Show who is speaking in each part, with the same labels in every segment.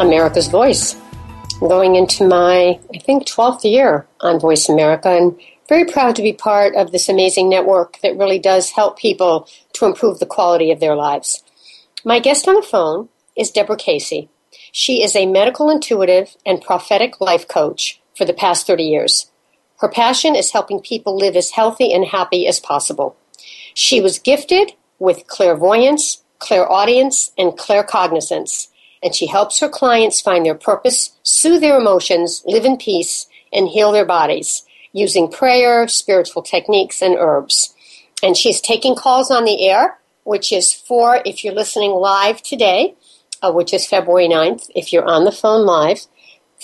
Speaker 1: America's Voice. I'm going into my, I think, 12th year on Voice America and very proud to be part of this amazing network that really does help people to improve the quality of their lives. My guest on the phone is Deborah Casey. She is a medical intuitive and prophetic life coach for the past 30 years. Her passion is helping people live as healthy and happy as possible. She was gifted with clairvoyance, clairaudience, and claircognizance and she helps her clients find their purpose, soothe their emotions, live in peace, and heal their bodies using prayer, spiritual techniques, and herbs. And she's taking calls on the air, which is for if you're listening live today, uh, which is February 9th. If you're on the phone live,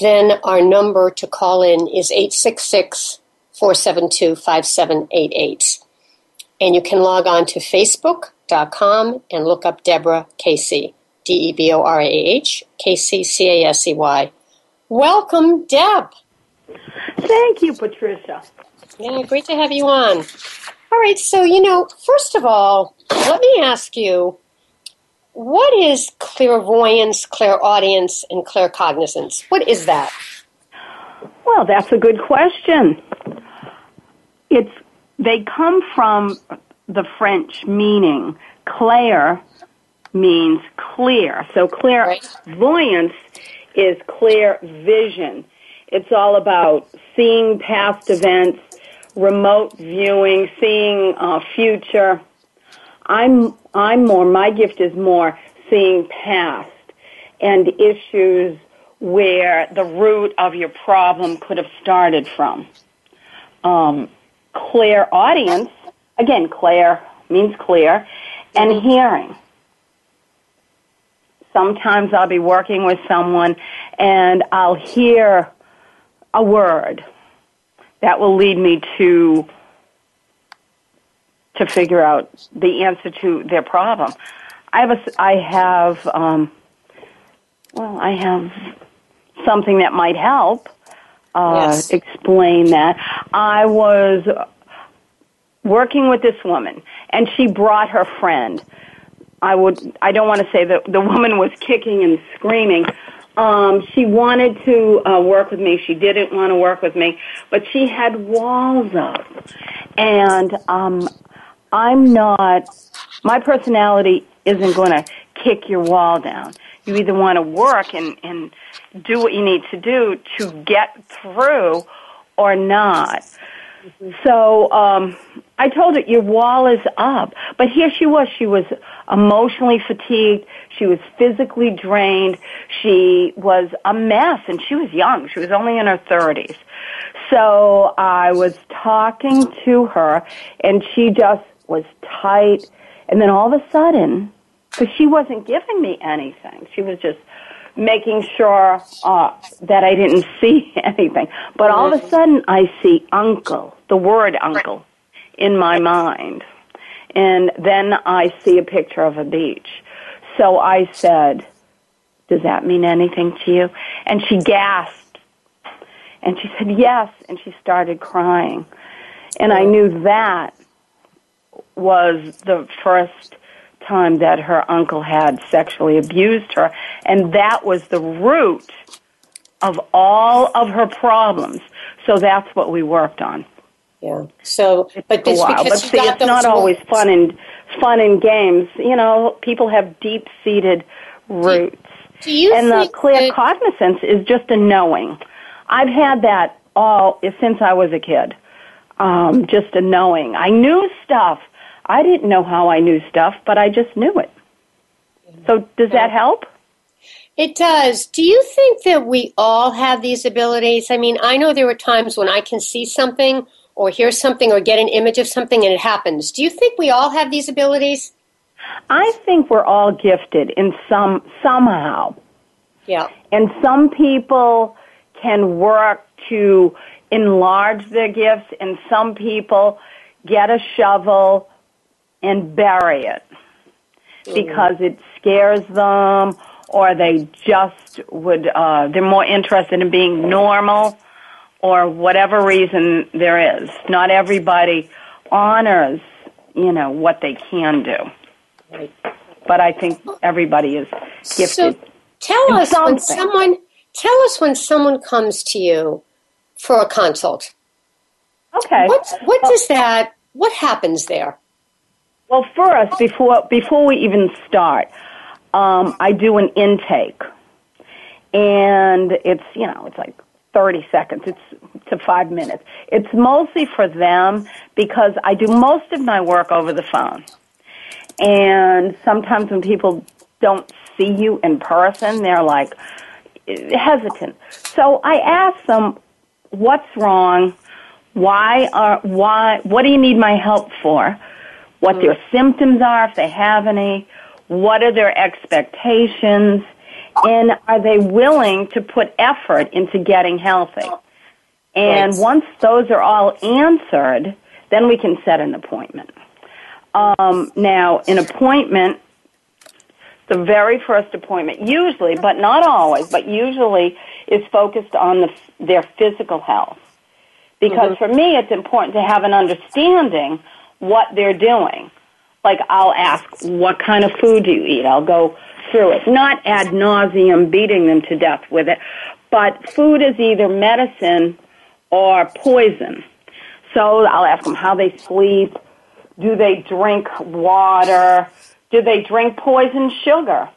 Speaker 1: then our number to call in is 866 472 5788. And you can log on to facebook.com and look up Deborah Casey. D E B O R A H K C C A S E Y. Welcome, Deb.
Speaker 2: Thank you, Patricia.
Speaker 1: Yeah, great to have you on. All right, so, you know, first of all, let me ask you what is clairvoyance, clairaudience, and claircognizance? What is that?
Speaker 2: Well, that's a good question. It's they come from the French meaning clair means clear. So clairvoyance is clear vision. It's all about seeing past events, remote viewing, seeing uh, future. I'm I'm more. My gift is more seeing past and issues where the root of your problem could have started from. Um, clairaudience, again, clear means clear, and hearing sometimes I'll be working with someone and I'll hear a word that will lead me to to figure out the answer to their problem. I have a, I have um, well, I have something that might help uh, yes. explain that. I was working with this woman, and she brought her friend I would I don't want to say that the woman was kicking and screaming. Um, she wanted to uh, work with me. She didn't want to work with me, but she had walls up, and um, I'm not. My personality isn't going to kick your wall down. You either want to work and and do what you need to do to get through, or not. So um, I told her, your wall is up. But here she was. She was emotionally fatigued. She was physically drained. She was a mess, and she was young. She was only in her 30s. So I was talking to her, and she just was tight. And then all of a sudden, because she wasn't giving me anything, she was just making sure uh, that I didn't see anything. But all of a sudden, I see uncle, the word uncle, in my mind. And then I see a picture of a beach. So I said, Does that mean anything to you? And she gasped. And she said, Yes. And she started crying. And I knew that was the first time that her uncle had sexually abused her. And that was the root of all of her problems. So that's what we worked on.
Speaker 1: Yeah. So, but
Speaker 2: it's
Speaker 1: because
Speaker 2: but see, it's not always fun and fun and games. You know, people have deep seated roots.
Speaker 1: Do you
Speaker 2: and
Speaker 1: the
Speaker 2: clear
Speaker 1: that,
Speaker 2: cognizance is just a knowing. I've had that all since I was a kid. Um, just a knowing. I knew stuff. I didn't know how I knew stuff, but I just knew it. So does that help?
Speaker 1: It does. Do you think that we all have these abilities? I mean, I know there are times when I can see something or hear something or get an image of something and it happens. Do you think we all have these abilities?
Speaker 2: I think we're all gifted in some somehow.
Speaker 1: Yeah.
Speaker 2: And some people can work to enlarge their gifts and some people get a shovel and bury it mm. because it scares them or they just would uh they're more interested in being normal or whatever reason there is. Not everybody honors you know what they can do.
Speaker 1: Right.
Speaker 2: but i think everybody is gifted
Speaker 1: so tell us
Speaker 2: something.
Speaker 1: when someone tell us when someone comes to you for a consult.
Speaker 2: Okay.
Speaker 1: What what does that what happens there?
Speaker 2: Well first before before we even start um, I do an intake, and it's you know it's like 30 seconds. It's to five minutes. It's mostly for them because I do most of my work over the phone, and sometimes when people don't see you in person, they're like hesitant. So I ask them, "What's wrong? Why are why? What do you need my help for? What mm. their symptoms are, if they have any." What are their expectations? And are they willing to put effort into getting healthy? And right. once those are all answered, then we can set an appointment. Um, now, an appointment, the very first appointment, usually, but not always, but usually is focused on the, their physical health. Because mm-hmm. for me, it's important to have an understanding what they're doing like I'll ask, what kind of food do you eat? I'll go through it. Not ad nauseum beating them to death with it, but food is either medicine or poison. So I'll ask them how they sleep. Do they drink water? Do they drink poison sugar?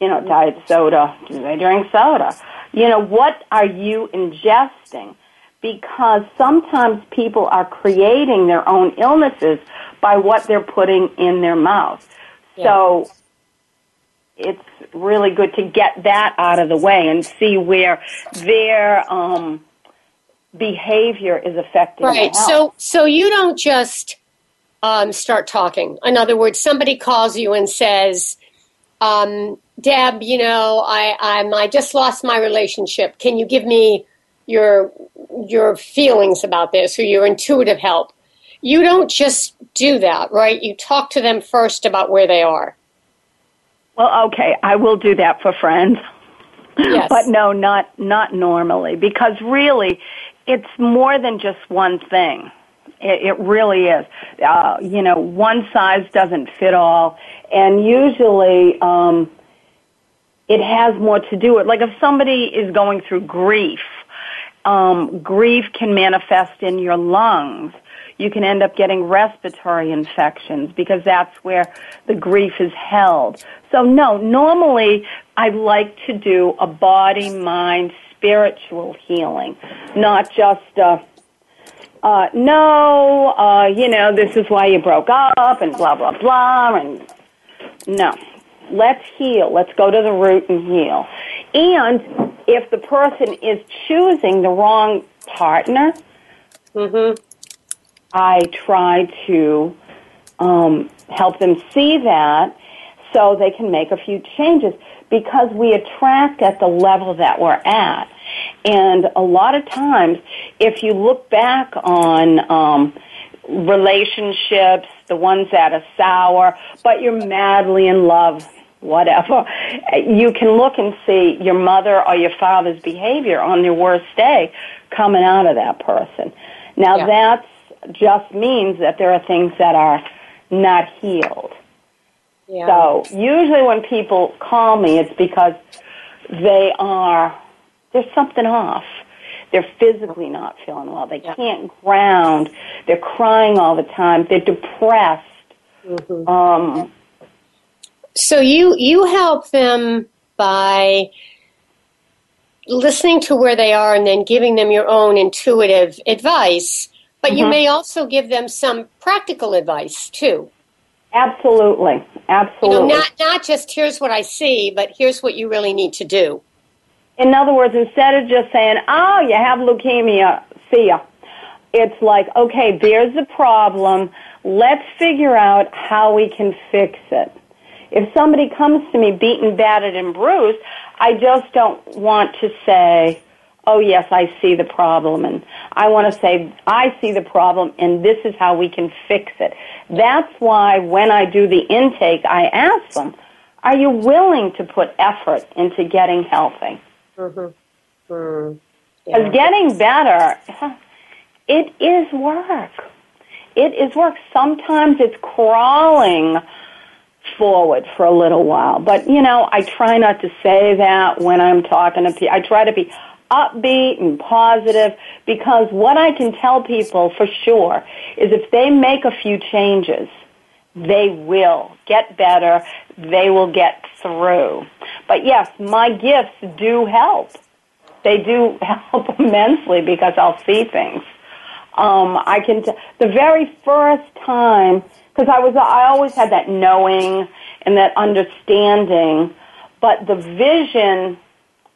Speaker 2: You know, diet soda. Do they drink soda? You know, what are you ingesting? Because sometimes people are creating their own illnesses by what they're putting in their mouth. So it's really good to get that out of the way and see where their um, behavior is affecting.
Speaker 1: Right. So so you don't just um, start talking. In other words, somebody calls you and says, um, "Deb, you know, I I'm, I just lost my relationship. Can you give me your your feelings about this or your intuitive help?" you don't just do that, right? You talk to them first about where they are.
Speaker 2: Well, okay, I will do that for friends.
Speaker 1: Yes.
Speaker 2: but no, not not normally because really it's more than just one thing. It, it really is. Uh, you know, one size doesn't fit all, and usually um, it has more to do with like if somebody is going through grief. Um, grief can manifest in your lungs you can end up getting respiratory infections because that's where the grief is held. So no, normally I like to do a body, mind, spiritual healing, not just uh, uh, no, uh, you know, this is why you broke up and blah, blah, blah, and no. Let's heal. Let's go to the root and heal. And if the person is choosing the wrong partner,
Speaker 1: mm-hmm.
Speaker 2: I try to um, help them see that so they can make a few changes because we attract at the level that we're at. And a lot of times, if you look back on um, relationships, the ones that are sour, but you're madly in love, whatever, you can look and see your mother or your father's behavior on their worst day coming out of that person. Now yeah. that's just means that there are things that are not healed.
Speaker 1: Yeah.
Speaker 2: So usually when people call me, it's because they are, there's something off. They're physically not feeling well. They yeah. can't ground. They're crying all the time. They're depressed. Mm-hmm. Um,
Speaker 1: so you you help them by listening to where they are and then giving them your own intuitive advice, but mm-hmm. you may also give them some practical advice too.
Speaker 2: Absolutely. Absolutely.
Speaker 1: You know, not not just here's what I see, but here's what you really need to do.
Speaker 2: In other words, instead of just saying, "Oh, you have leukemia," see ya. It's like, okay, there's the problem. Let's figure out how we can fix it. If somebody comes to me beaten, battered, and bruised, I just don't want to say, oh yes, I see the problem, and I want to say, I see the problem, and this is how we can fix it. That's why when I do the intake, I ask them, are you willing to put effort into getting healthy? Mm-hmm. Mm. Yeah. getting better, it is work. It is work. Sometimes it's crawling forward for a little while. But, you know, I try not to say that when I'm talking to people. I try to be upbeat and positive because what I can tell people for sure is if they make a few changes, they will get better, they will get through. But yes, my gifts do help. They do help immensely because I'll see things. Um, I can, t- the very first time because I was I always had that knowing and that understanding, but the vision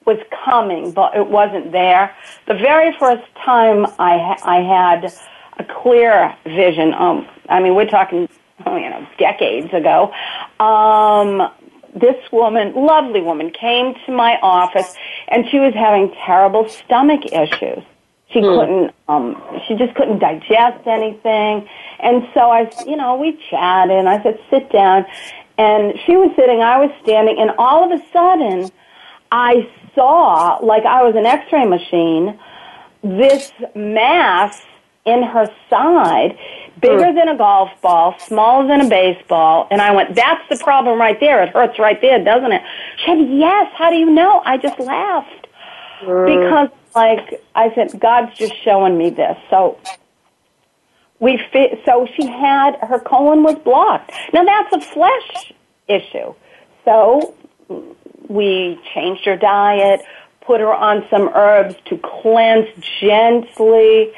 Speaker 2: was coming, but it wasn't there. The very first time I I had a clear vision, um, I mean we're talking oh, you know decades ago. Um, this woman, lovely woman, came to my office and she was having terrible stomach issues. She hmm. couldn't, um, she just couldn't digest anything. And so I, you know, we chatted and I said, sit down. And she was sitting, I was standing, and all of a sudden, I saw, like I was an x-ray machine, this mass in her side, bigger hmm. than a golf ball, smaller than a baseball, and I went, that's the problem right there. It hurts right there, doesn't it? She said, yes, how do you know? I just laughed. Hmm. Because like I said, God's just showing me this. So we fit, so she had her colon was blocked. Now that's a flesh issue. So we changed her diet, put her on some herbs to cleanse gently,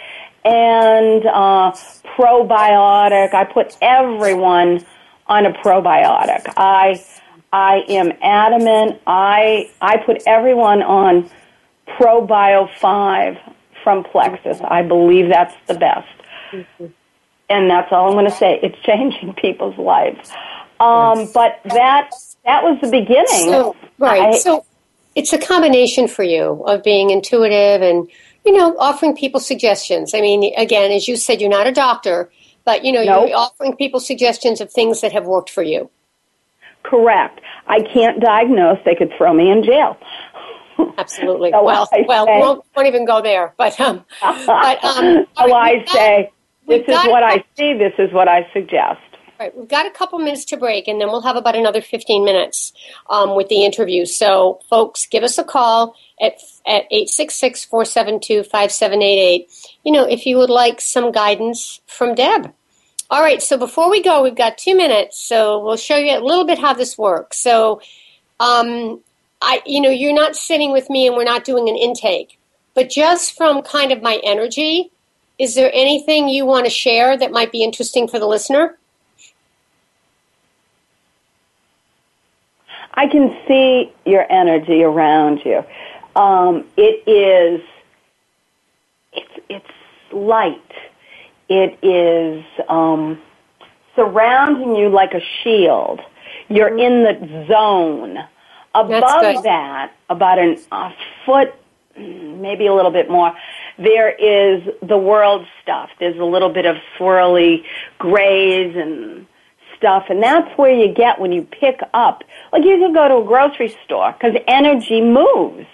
Speaker 2: and uh, probiotic. I put everyone on a probiotic. I I am adamant. I I put everyone on ProBio 5 from Plexus. I believe that's the best. And that's all I'm going to say. It's changing people's lives. Um. But that that was the beginning.
Speaker 1: So, right. I, so it's a combination for you of being intuitive and you know offering people suggestions. I mean, again, as you said, you're not a doctor, but you know nope. you're offering people suggestions of things that have worked for you.
Speaker 2: Correct. I can't diagnose. They could throw me in jail.
Speaker 1: Absolutely. so well, well, say, won't, won't even go there. But um, but um,
Speaker 2: so right, I got, say, this is what I see. This is what I suggest.
Speaker 1: Right, we've got a couple minutes to break, and then we'll have about another 15 minutes um, with the interview. So, folks, give us a call at at 866-472-5788. You know, if you would like some guidance from Deb. All right, so before we go, we've got two minutes, so we'll show you a little bit how this works. So, um, I, you know, you're not sitting with me and we're not doing an intake, but just from kind of my energy, is there anything you want to share that might be interesting for the listener?
Speaker 2: I can see your energy around you. Um, it is, it's, it's light. It is um, surrounding you like a shield. You're in the zone Above that, about an, a foot, maybe a little bit more, there is the world stuff. There's a little bit of swirly grays and stuff, and that's where you get when you pick up. Like you can go to a grocery store because energy moves,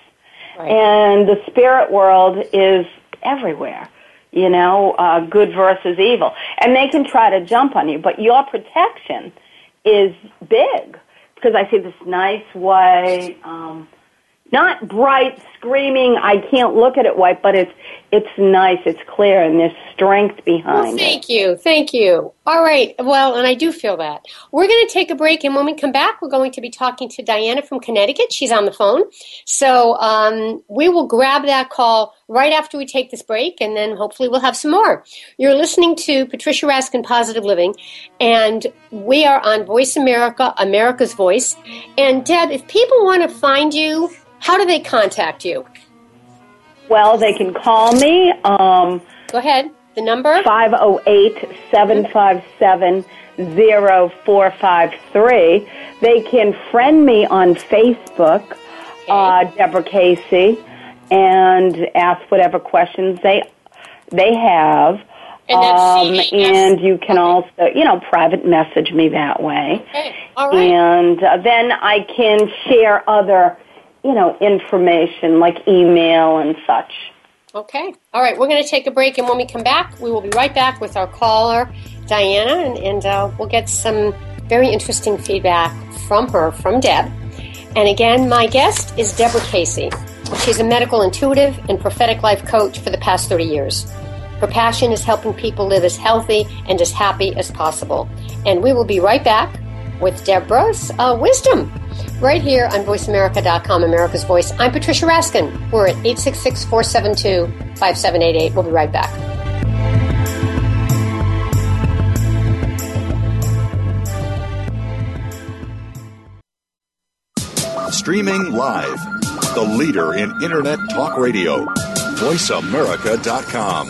Speaker 2: right. and the spirit world is everywhere. You know, uh, good versus evil, and they can try to jump on you, but your protection is big because I see this nice white, um, not bright, screaming, I can't look at it white, but it's it's nice, it's clear, and there's strength behind
Speaker 1: well, thank
Speaker 2: it.
Speaker 1: you, thank you. All right, well, and I do feel that. We're going to take a break, and when we come back, we're going to be talking to Diana from Connecticut. She's on the phone, so um, we will grab that call right after we take this break, and then hopefully we'll have some more. You're listening to Patricia Raskin Positive Living, and we are on Voice America, America's Voice. And Deb, if people want to find you, how do they contact you?
Speaker 2: Well, they can call me. Um,
Speaker 1: Go ahead. The number?
Speaker 2: 508 757 0453. They can friend me on Facebook, okay. uh, Deborah Casey, and ask whatever questions they they have.
Speaker 1: And,
Speaker 2: um, and you can okay. also, you know, private message me that way.
Speaker 1: Okay. All right.
Speaker 2: And uh, then I can share other you know, information like email and such.
Speaker 1: Okay. All right. We're going to take a break, and when we come back, we will be right back with our caller, Diana, and, and uh, we'll get some very interesting feedback from her, from Deb. And again, my guest is Deborah Casey. She's a medical intuitive and prophetic life coach for the past 30 years. Her passion is helping people live as healthy and as happy as possible. And we will be right back with Deborah's uh, wisdom right here on VoiceAmerica.com, America's Voice. I'm Patricia Raskin. We're at 866 472 5788. We'll be right back.
Speaker 3: Streaming live, the leader in Internet Talk Radio, VoiceAmerica.com.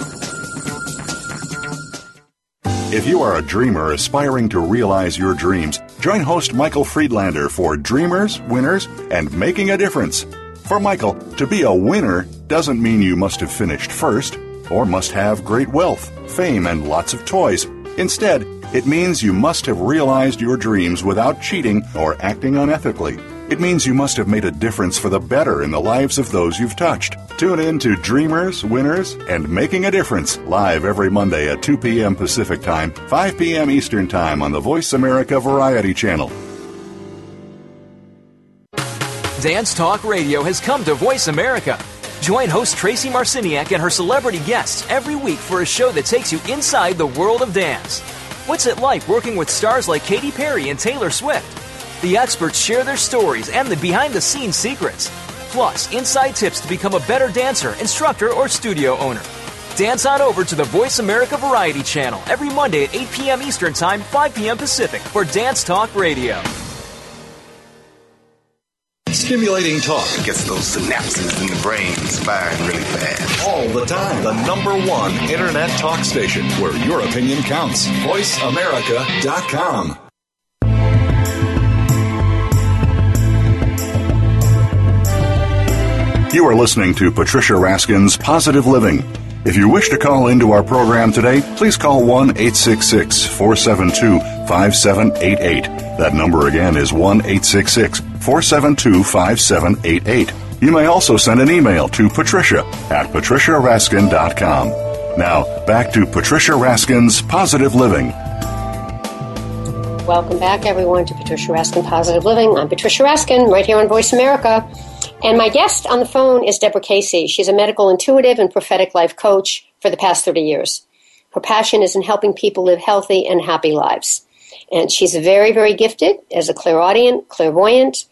Speaker 3: If you are a dreamer aspiring to realize your dreams, Join host Michael Friedlander for Dreamers, Winners, and Making a Difference. For Michael, to be a winner doesn't mean you must have finished first or must have great wealth, fame, and lots of toys. Instead, it means you must have realized your dreams without cheating or acting unethically. It means you must have made a difference for the better in the lives of those you've touched. Tune in to Dreamers, Winners, and Making a Difference live every Monday at 2 p.m. Pacific Time, 5 p.m. Eastern Time on the Voice America Variety Channel.
Speaker 4: Dance Talk Radio has come to Voice America. Join host Tracy Marciniak and her celebrity guests every week for a show that takes you inside the world of dance. What's it like working with stars like Katy Perry and Taylor Swift? The experts share their stories and the behind the scenes secrets, plus inside tips to become a better dancer, instructor, or studio owner. Dance on over to the Voice America Variety Channel every Monday at 8 p.m. Eastern Time, 5 p.m. Pacific for Dance Talk Radio.
Speaker 3: Stimulating talk
Speaker 5: it gets those synapses in the brain firing really fast.
Speaker 3: All the time. The number one internet talk station where your opinion counts. VoiceAmerica.com. You are listening to Patricia Raskin's Positive Living. If you wish to call into our program today, please call 1 866 472 5788. That number again is 1 866 472 5788. You may also send an email to patricia at patriciaraskin.com. Now, back to Patricia Raskin's Positive Living.
Speaker 1: Welcome back, everyone, to Patricia Raskin Positive Living. I'm Patricia Raskin, right here on Voice America. And my guest on the phone is Deborah Casey. She's a medical intuitive and prophetic life coach for the past 30 years. Her passion is in helping people live healthy and happy lives. And she's very, very gifted as a clairaudient, clairvoyant,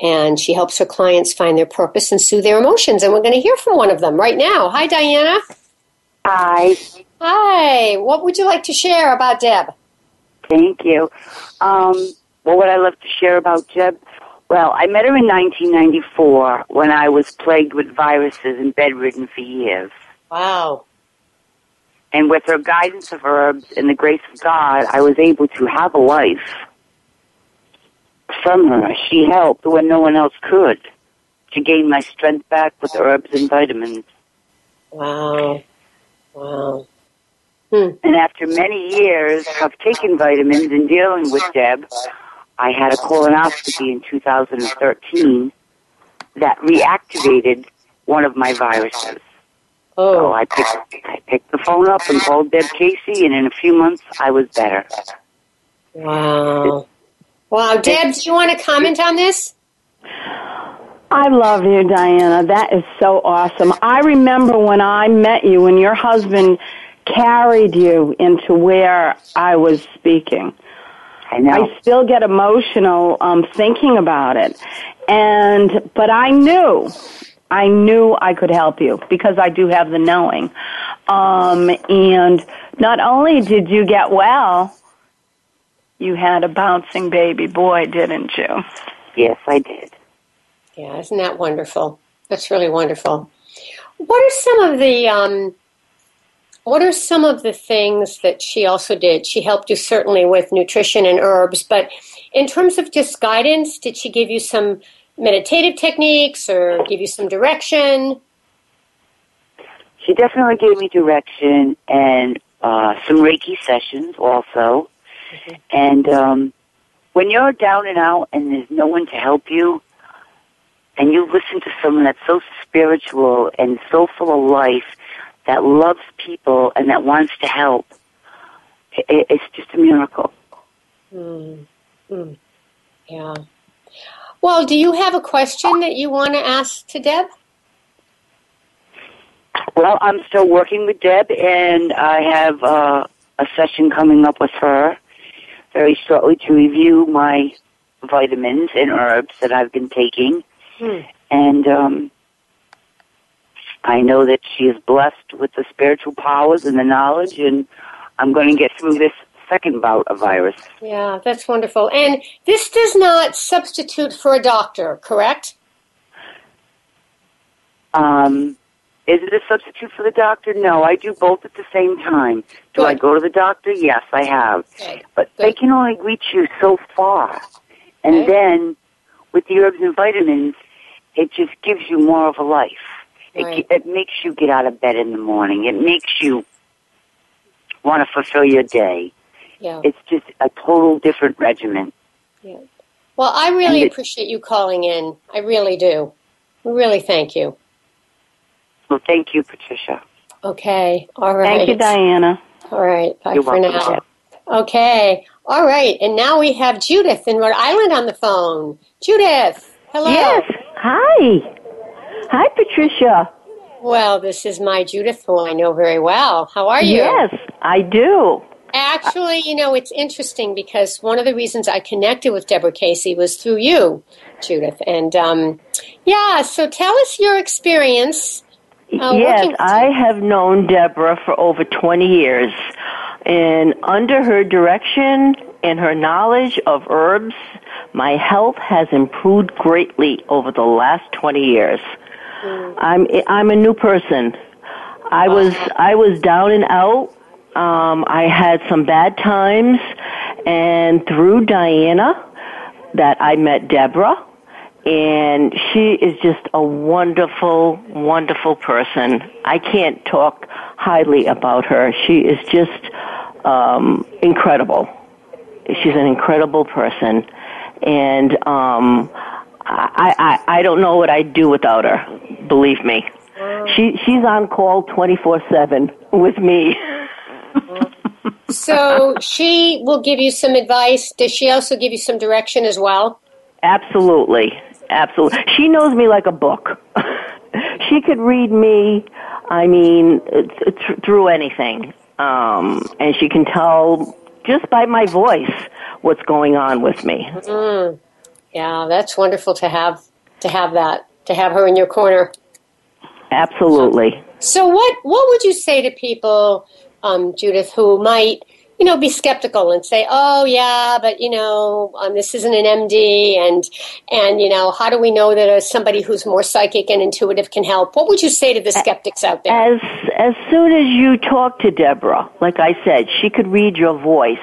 Speaker 1: and she helps her clients find their purpose and soothe their emotions. And we're going to hear from one of them right now. Hi, Diana.
Speaker 6: Hi.
Speaker 1: Hi. What would you like to share about Deb?
Speaker 6: Thank you. Um, well, what I love to share about Deb well, I met her in 1994 when I was plagued with viruses and bedridden for years.
Speaker 1: Wow.
Speaker 6: And with her guidance of herbs and the grace of God, I was able to have a life from her. She helped when no one else could to gain my strength back with herbs and vitamins.
Speaker 1: Wow. Wow.
Speaker 6: Hmm. And after many years of taking vitamins and dealing with Deb, I had a colonoscopy in 2013 that reactivated one of my viruses.
Speaker 1: Oh.
Speaker 6: So I picked, I picked the phone up and called Deb Casey, and in a few months I was better.
Speaker 1: Wow. Wow. Deb, do you want to comment on this?
Speaker 2: I love you, Diana. That is so awesome. I remember when I met you and your husband carried you into where I was speaking.
Speaker 6: I know.
Speaker 2: I still get emotional um, thinking about it. And, but I knew, I knew I could help you because I do have the knowing. Um, and not only did you get well, you had a bouncing baby boy, didn't you?
Speaker 6: Yes, I did.
Speaker 1: Yeah, isn't that wonderful? That's really wonderful. What are some of the um, what are some of the things that she also did? She helped you certainly with nutrition and herbs, but in terms of just guidance, did she give you some meditative techniques or give you some direction?
Speaker 6: She definitely gave me direction and uh, some Reiki sessions also. Mm-hmm. And um, when you're down and out and there's no one to help you, and you listen to someone that's so spiritual and so full of life, that loves people and that wants to help, it, it's just a miracle.
Speaker 1: Mm. Mm. Yeah. Well, do you have a question that you want to ask to Deb?
Speaker 6: Well, I'm still working with Deb, and I have uh, a session coming up with her very shortly to review my vitamins and herbs that I've been taking. Hmm. And um, I know that she is blessed with the spiritual powers and the knowledge, and I'm going to get through this second bout of virus.
Speaker 1: Yeah, that's wonderful. And this does not substitute for a doctor, correct?
Speaker 6: Um, is it a substitute for the doctor? No, I do both at the same time. Do Good. I go to the doctor? Yes, I have. Good. But Good. they can only reach you so far. And okay. then with the herbs and vitamins, it just gives you more of a life. Right. It, it makes you get out of bed in the morning. It makes you want to fulfill your day. Yeah. It's just a total different regimen.
Speaker 1: Yeah. Well, I really it, appreciate you calling in. I really do. Really thank you.
Speaker 6: Well, thank you, Patricia.
Speaker 1: Okay. All right.
Speaker 2: Thank you, Diana.
Speaker 1: All right. Bye You're for welcome, now. Okay. All right. And now we have Judith in Rhode Island on the phone. Judith. Hello.
Speaker 7: Yes. Hi. Hi, Patricia.
Speaker 1: Well, this is my Judith, who I know very well. How are you?
Speaker 7: Yes, I do.
Speaker 1: Actually, you know, it's interesting because one of the reasons I connected with Deborah Casey was through you, Judith. And um, yeah, so tell us your experience.
Speaker 7: Uh, yes, I have known Deborah for over 20 years. And under her direction and her knowledge of herbs, my health has improved greatly over the last 20 years. I'm I'm a new person. I was I was down and out. Um, I had some bad times, and through Diana, that I met Deborah, and she is just a wonderful, wonderful person. I can't talk highly about her. She is just um, incredible. She's an incredible person, and um, I, I I don't know what I'd do without her. Believe me, she she's on call twenty four seven with me.
Speaker 1: so she will give you some advice. Does she also give you some direction as well?
Speaker 7: Absolutely, absolutely. She knows me like a book. she could read me. I mean, th- through anything, um, and she can tell just by my voice what's going on with me.
Speaker 1: Mm. Yeah, that's wonderful to have to have that to have her in your corner.
Speaker 7: Absolutely.
Speaker 1: So, what what would you say to people, um, Judith, who might you know be skeptical and say, "Oh, yeah, but you know, um, this isn't an MD," and and you know, how do we know that somebody who's more psychic and intuitive can help? What would you say to the skeptics out there?
Speaker 7: As as soon as you talk to Deborah, like I said, she could read your voice,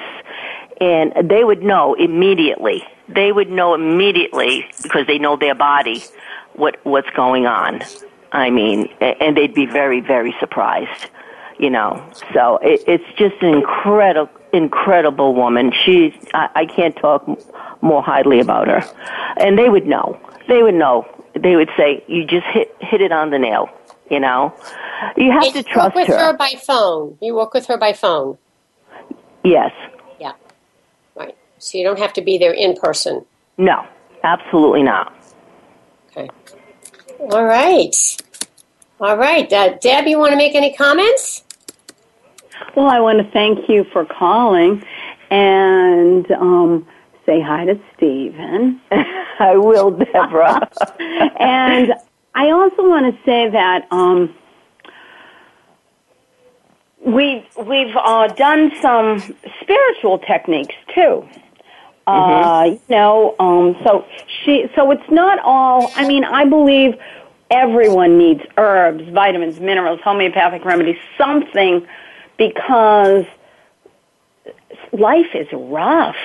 Speaker 7: and they would know immediately they would know immediately because they know their body what what's going on. I mean, and they'd be very very surprised, you know. So it, it's just an incredible incredible woman. She I, I can't talk more highly about her, and they would know. They would know. They would say, "You just hit hit it on the nail." You know, you have and to trust
Speaker 1: work with
Speaker 7: her.
Speaker 1: her by phone. You work with her by phone.
Speaker 7: Yes. Yeah. Right.
Speaker 1: So you don't have to be there in person.
Speaker 7: No, absolutely not.
Speaker 1: All right. All right. Uh, Deb, you want to make any comments?
Speaker 2: Well, I want to thank you for calling and um, say hi to Stephen.
Speaker 7: I will, Deborah.
Speaker 2: and I also want to say that um, we we've uh, done some spiritual techniques too. Uh, mm-hmm. you know, um, so she, so it's not all. I mean, I believe everyone needs herbs, vitamins, minerals, homeopathic remedies, something, because life is rough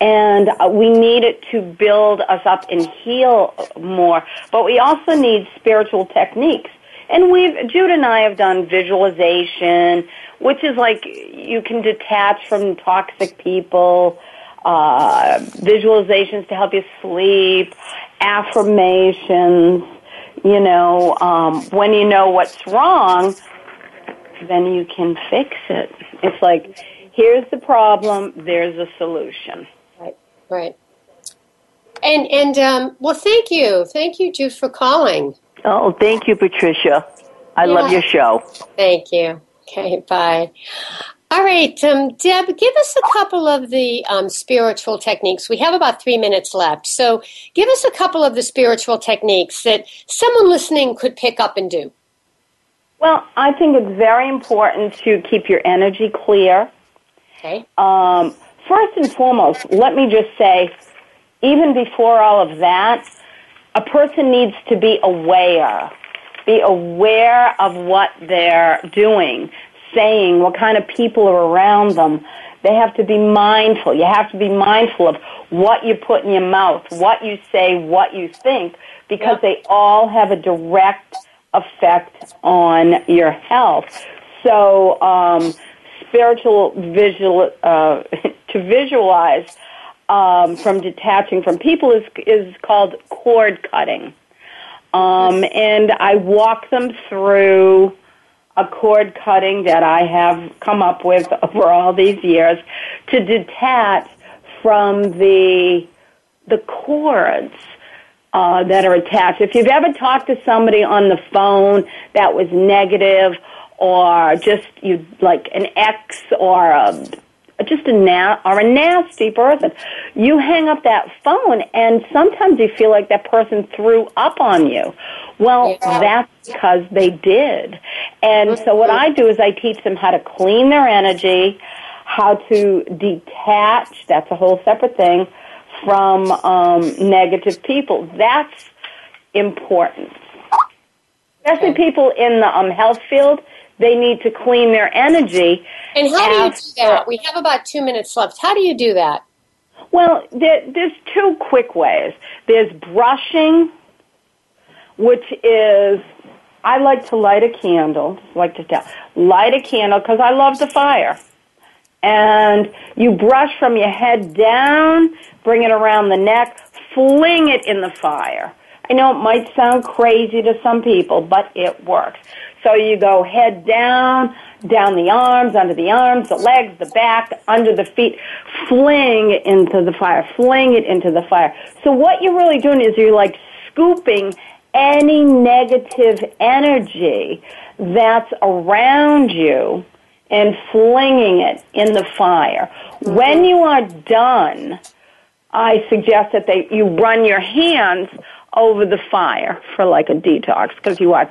Speaker 2: and uh, we need it to build us up and heal more. But we also need spiritual techniques. And we've, Jude and I have done visualization, which is like you can detach from toxic people, uh, visualizations to help you sleep, affirmations, you know, um, when you know what's wrong, then you can fix it. It's like, here's the problem, there's a solution.
Speaker 1: Right. Right. And and um, well, thank you, thank you, Jude, for calling.
Speaker 7: Oh, thank you, Patricia. I yeah. love your show.
Speaker 1: Thank you. Okay, bye. All right, um, Deb, give us a couple of the um, spiritual techniques. We have about three minutes left. So give us a couple of the spiritual techniques that someone listening could pick up and do.
Speaker 2: Well, I think it's very important to keep your energy clear.
Speaker 1: Okay.
Speaker 2: Um, first and foremost, let me just say, even before all of that, a person needs to be aware. Be aware of what they're doing, saying, what kind of people are around them. They have to be mindful. You have to be mindful of what you put in your mouth, what you say, what you think, because they all have a direct effect on your health. So, um, spiritual visual uh, to visualize um, from detaching from people is is called cord cutting, um, and I walk them through a cord cutting that I have come up with over all these years to detach from the the cords uh, that are attached. If you've ever talked to somebody on the phone that was negative or just you like an ex or a just a na- or a nasty person. You hang up that phone and sometimes you feel like that person threw up on you. Well, yeah. that's because they did. And so what I do is I teach them how to clean their energy, how to detach, that's a whole separate thing, from um, negative people. That's important. Especially people in the um, health field they need to clean their energy.
Speaker 1: And how do you do that? We have about two minutes left. How do you do that?
Speaker 2: Well, there, there's two quick ways. There's brushing, which is I like to light a candle. Like to tell, light a candle because I love the fire. And you brush from your head down, bring it around the neck, fling it in the fire. I know it might sound crazy to some people, but it works. So you go head down, down the arms, under the arms, the legs, the back, under the feet, fling it into the fire, fling it into the fire. So what you're really doing is you're like scooping any negative energy that's around you and flinging it in the fire. Mm-hmm. When you are done, I suggest that they, you run your hands over the fire for like a detox because you are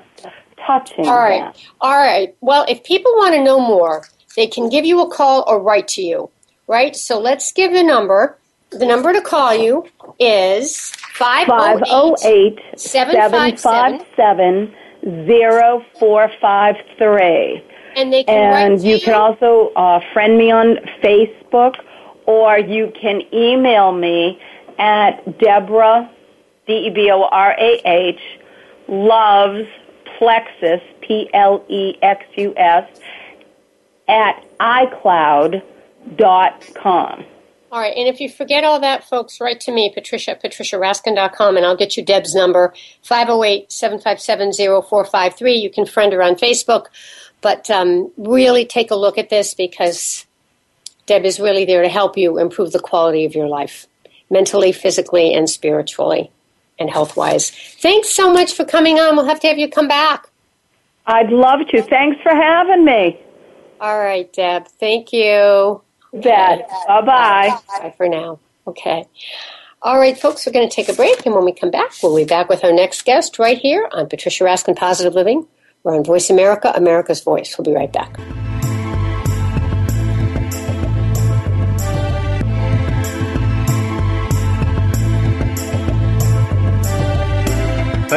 Speaker 2: touching.
Speaker 1: All right. That. All right. Well, if people want to know more, they can give you a call or write to you, right? So let's give the number. The number to call you is 508 757
Speaker 2: 0453.
Speaker 1: And they can
Speaker 2: And you,
Speaker 1: you,
Speaker 2: can also uh, friend me on Facebook or you can email me at Deborah, D E B O R A H, loves Plexus, P L E X U S, at iCloud.com.
Speaker 1: All right, and if you forget all that, folks, write to me, Patricia at patriciaraskin.com, and I'll get you Deb's number, 508-757-0453. You can friend her on Facebook, but um, really take a look at this because Deb is really there to help you improve the quality of your life, mentally, physically, and spiritually and health wise. Thanks so much for coming on. We'll have to have you come back.
Speaker 2: I'd love to. Thanks for having me.
Speaker 1: All right, Deb. Thank you.
Speaker 2: Bet. Bye bye.
Speaker 1: Bye for now. Okay. All right, folks, we're going to take a break, and when we come back, we'll be back with our next guest right here on Patricia Raskin Positive Living. We're on Voice America, America's Voice. We'll be right back.